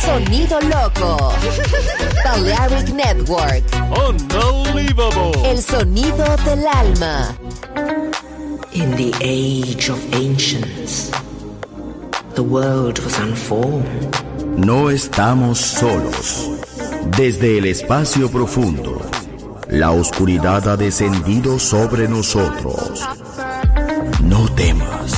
Sonido loco. Balearic Network. Unbelievable. El sonido del alma. In the age of ancients, the world was unformed. No estamos solos. Desde el espacio profundo, la oscuridad ha descendido sobre nosotros. No temas.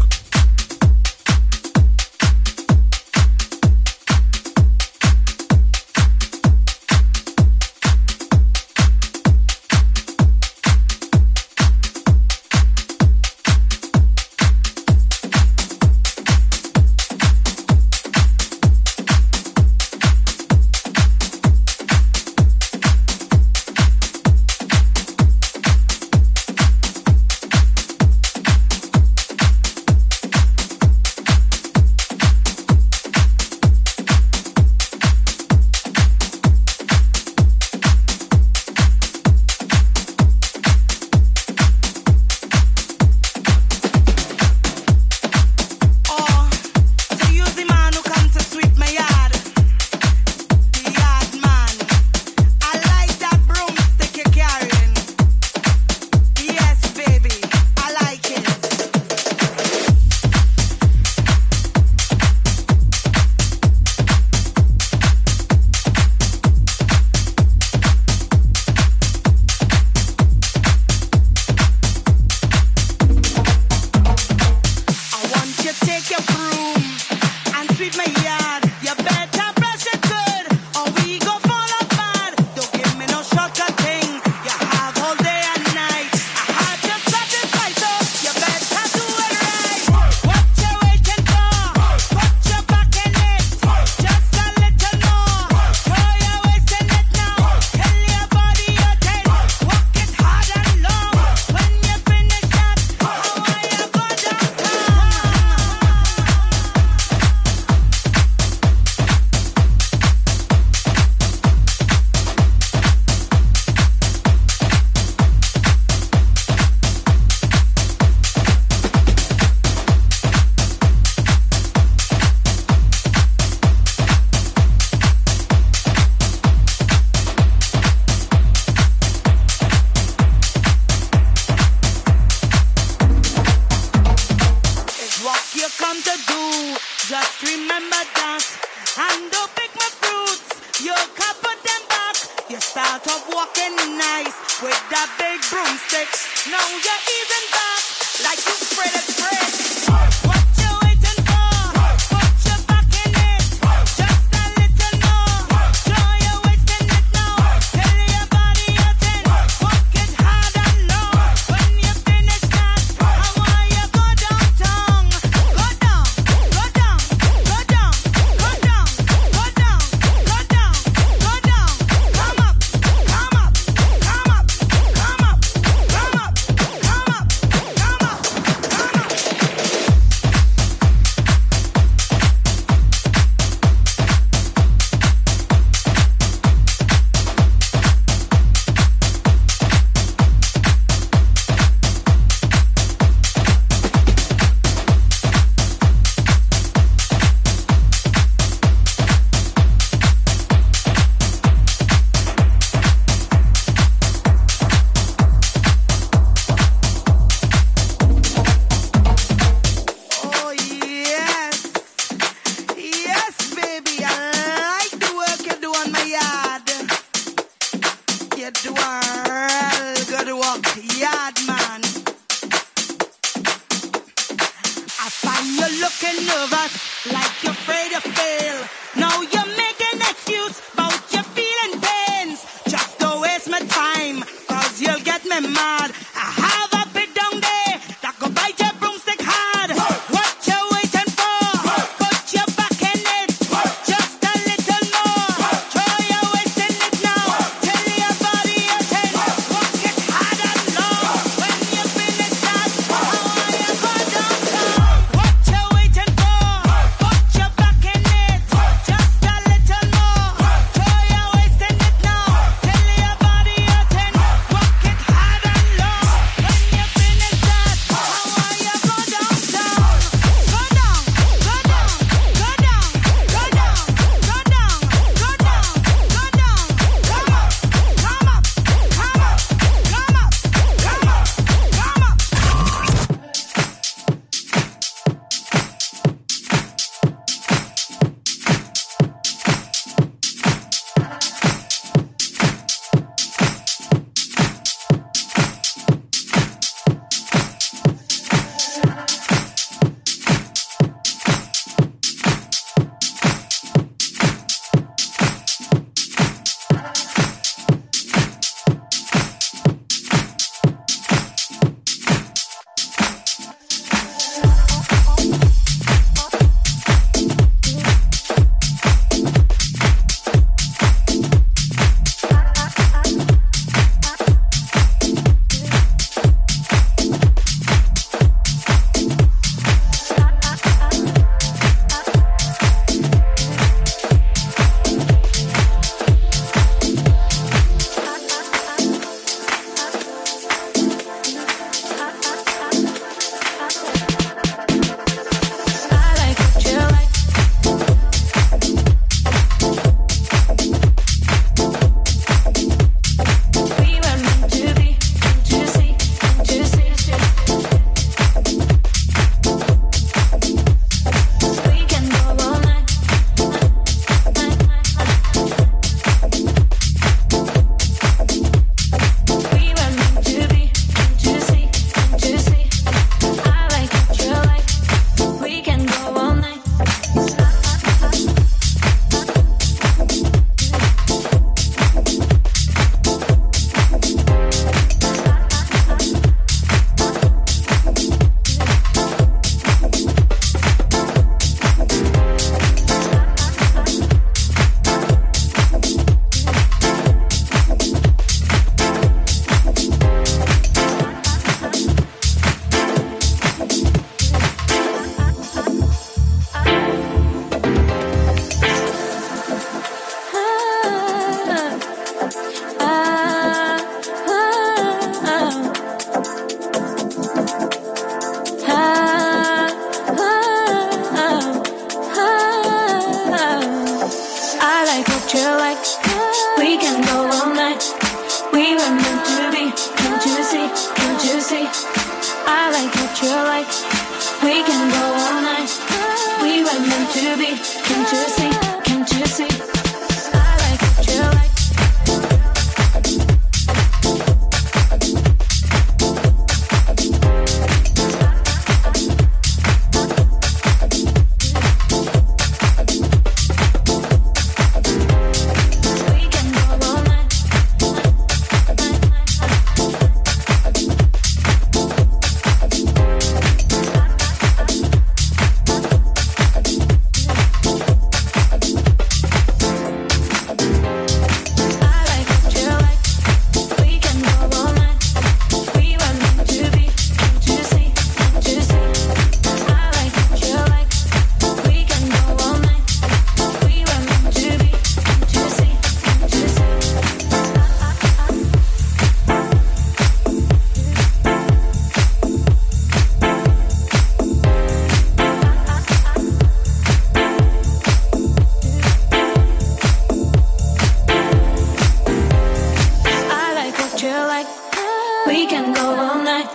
all night.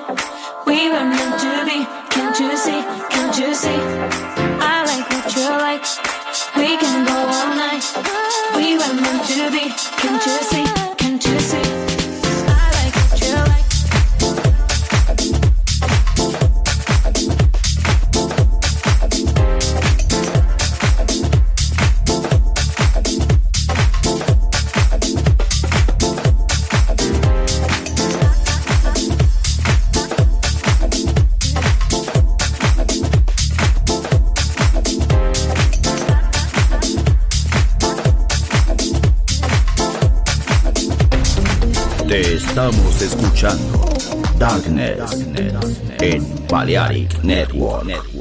We were meant to be. Can't you see? Can't you see? I like what you like. We can go all night. We were meant to be. Can't you see? Darkness, en Balearic Network.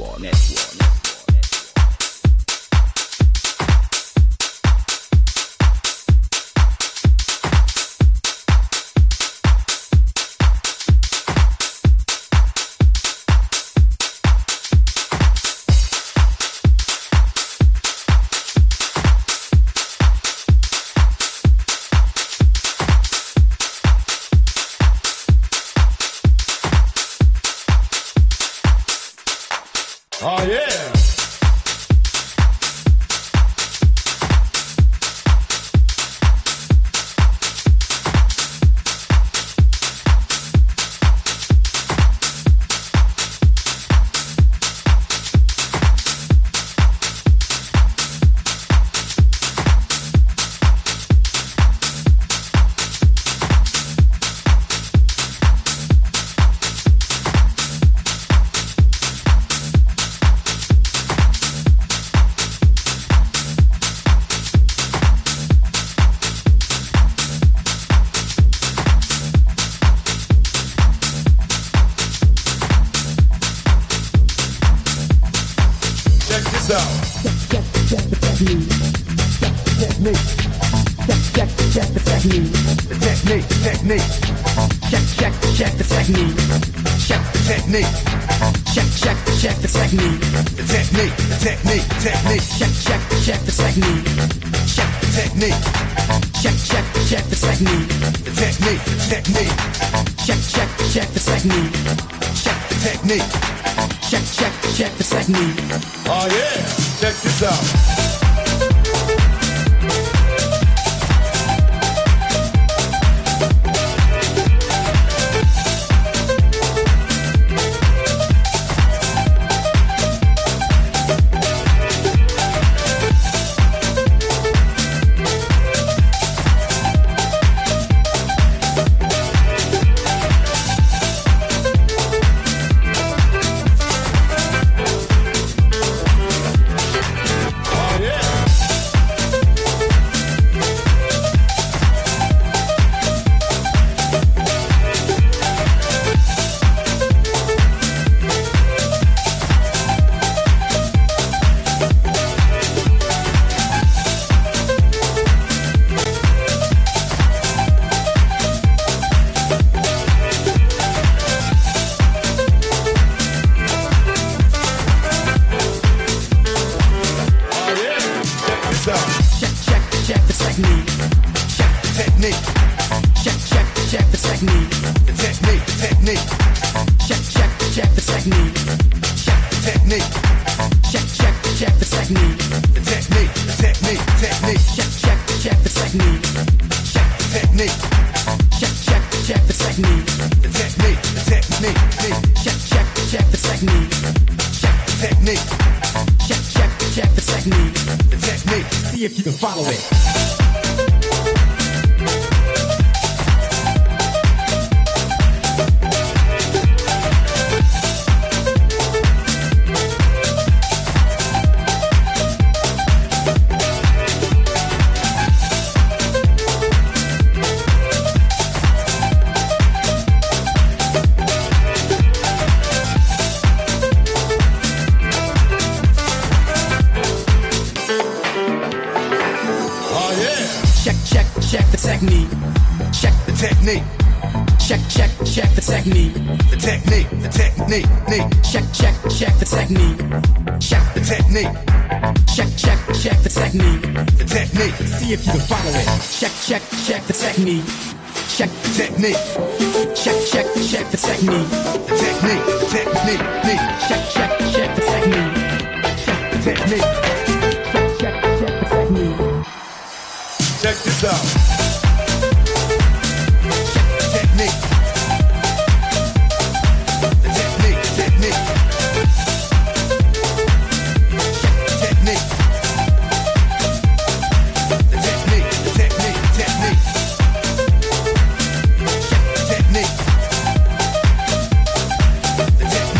technique. Check, check, check the technique. The technique, the technique. Check, check, check the technique. Check the technique. Check, check, check the technique. The technique, the technique, technique. Check, check, check the technique. Check the technique. Check, check, check the technique. The technique, the technique, check, check, check the technique. Check the technique. Check, check, check the technique. The technique. See if you can follow it. Technique. Check, check, check the technique. The technique. See if you can follow it. Check, check, check the technique. Check the technique. Check, check, check the technique. The technique, the technique, nique. Check, check, check the technique. Check the technique. Check, check, check the technique. Check this out. The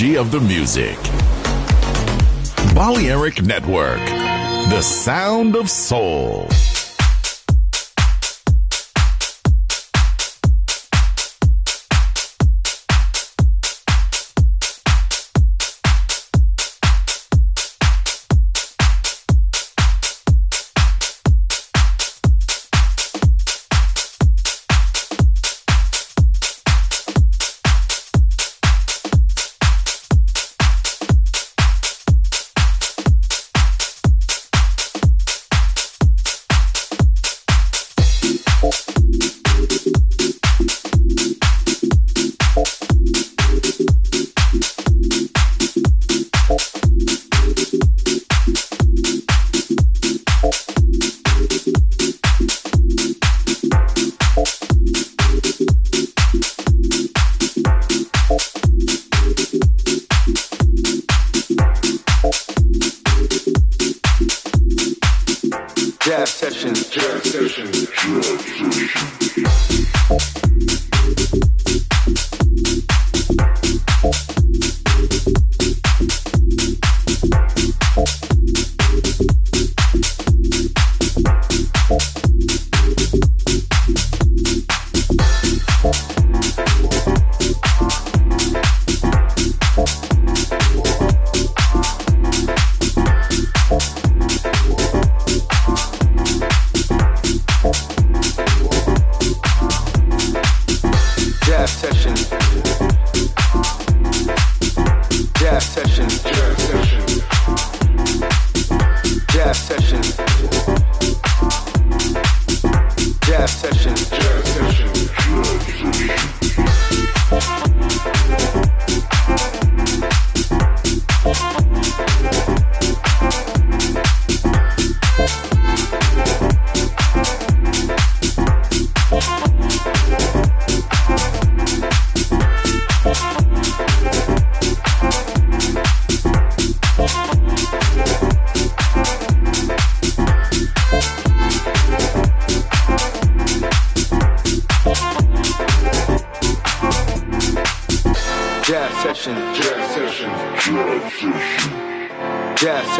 energy of the music. Balearic Network, the sound of soul.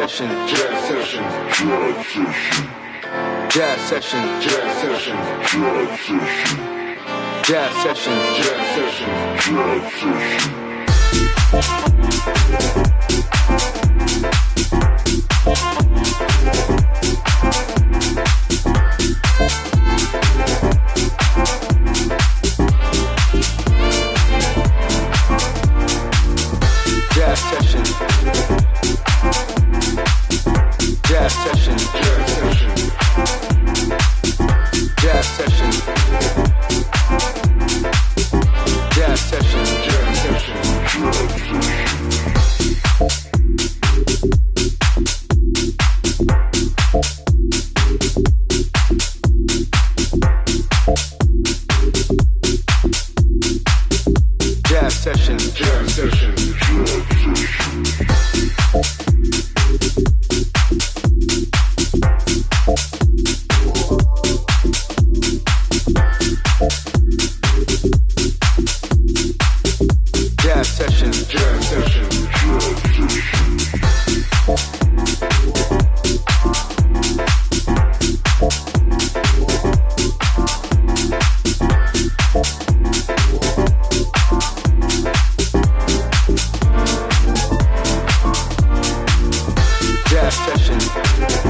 session, jazz session, jazz session, jazz session, jazz session, jazz session, jazz session, jazz session, jazz session. Jazz session. session.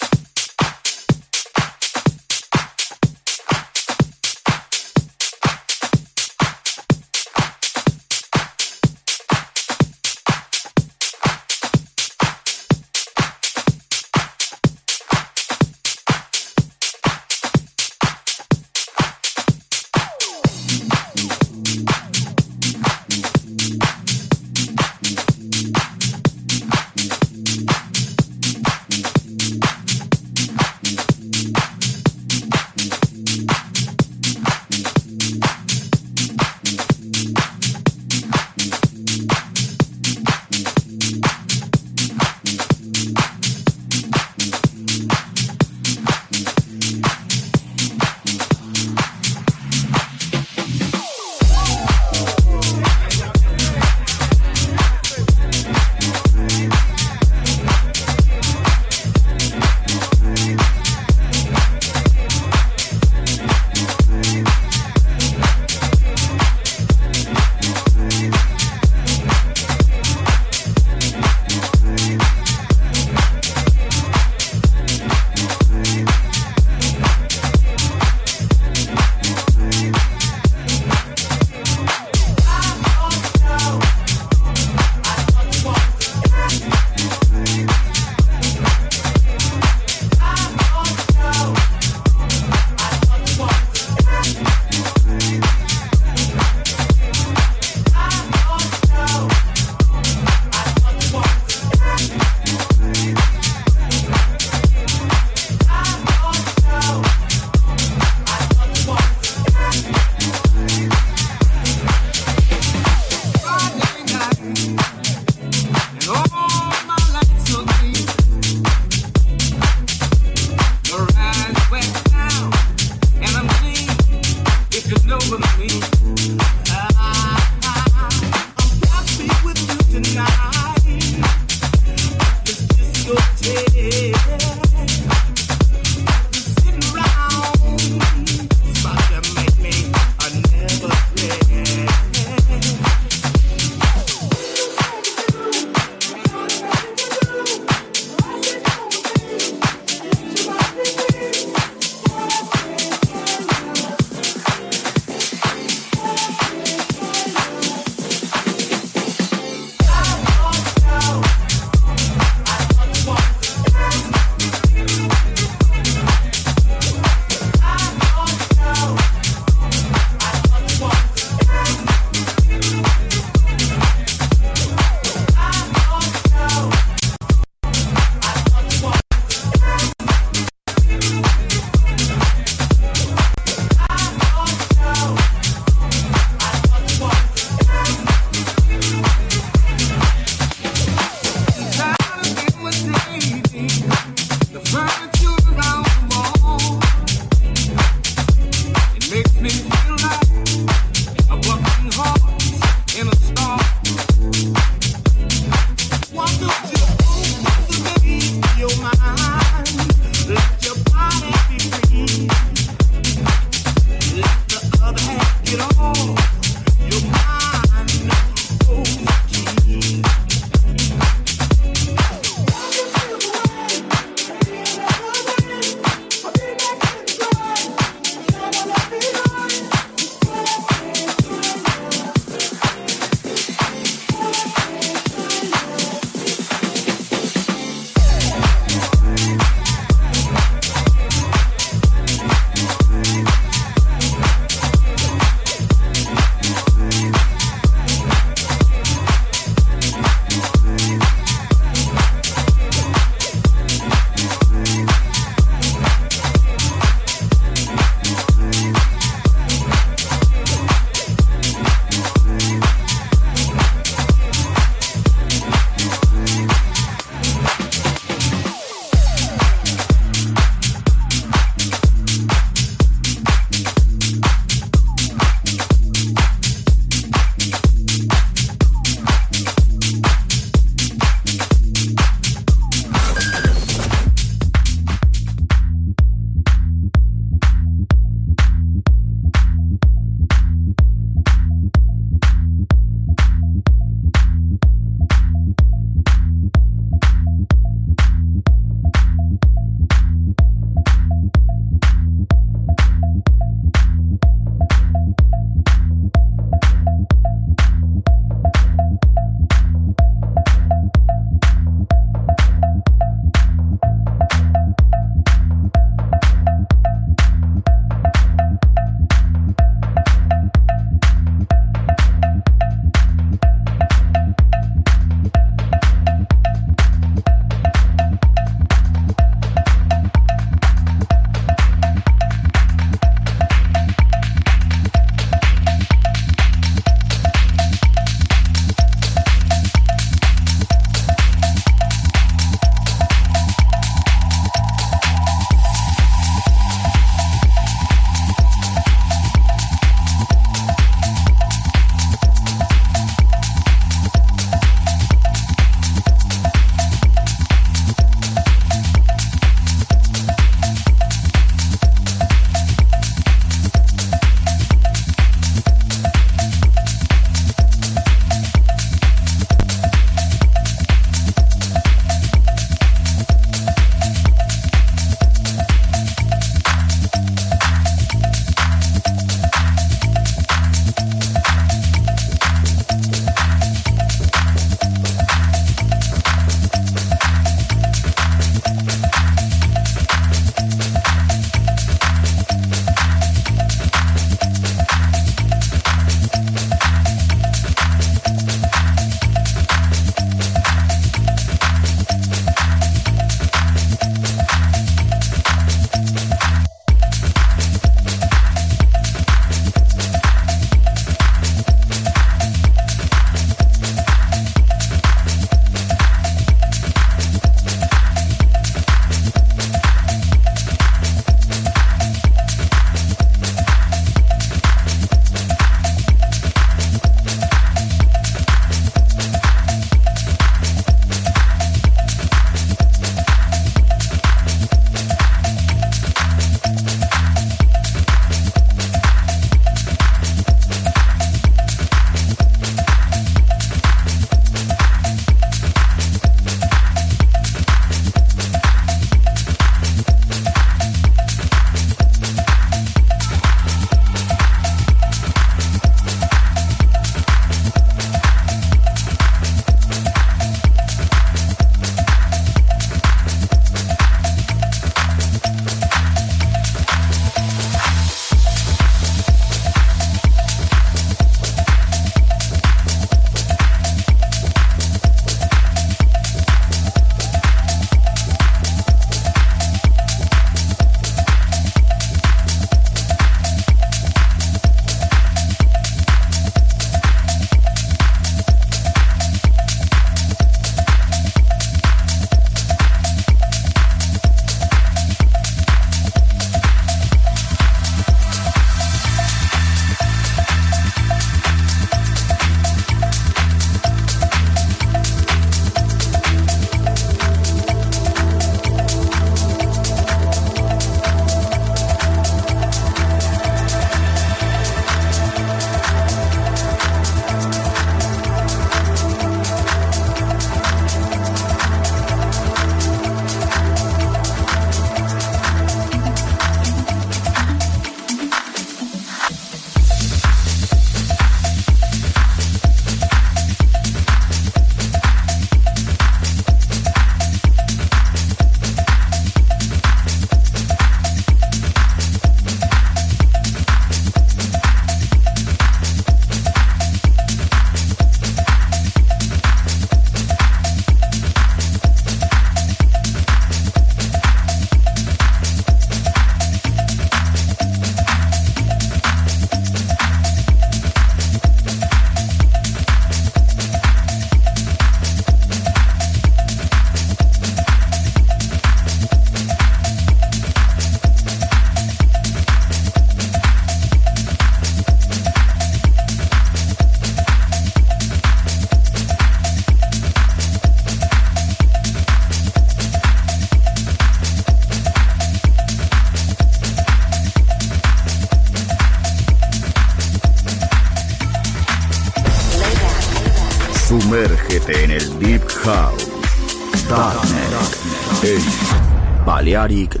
En Balearic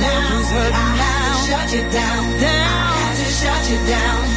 now. Who's hurting now. Shut you down. Down. I had to shut you down.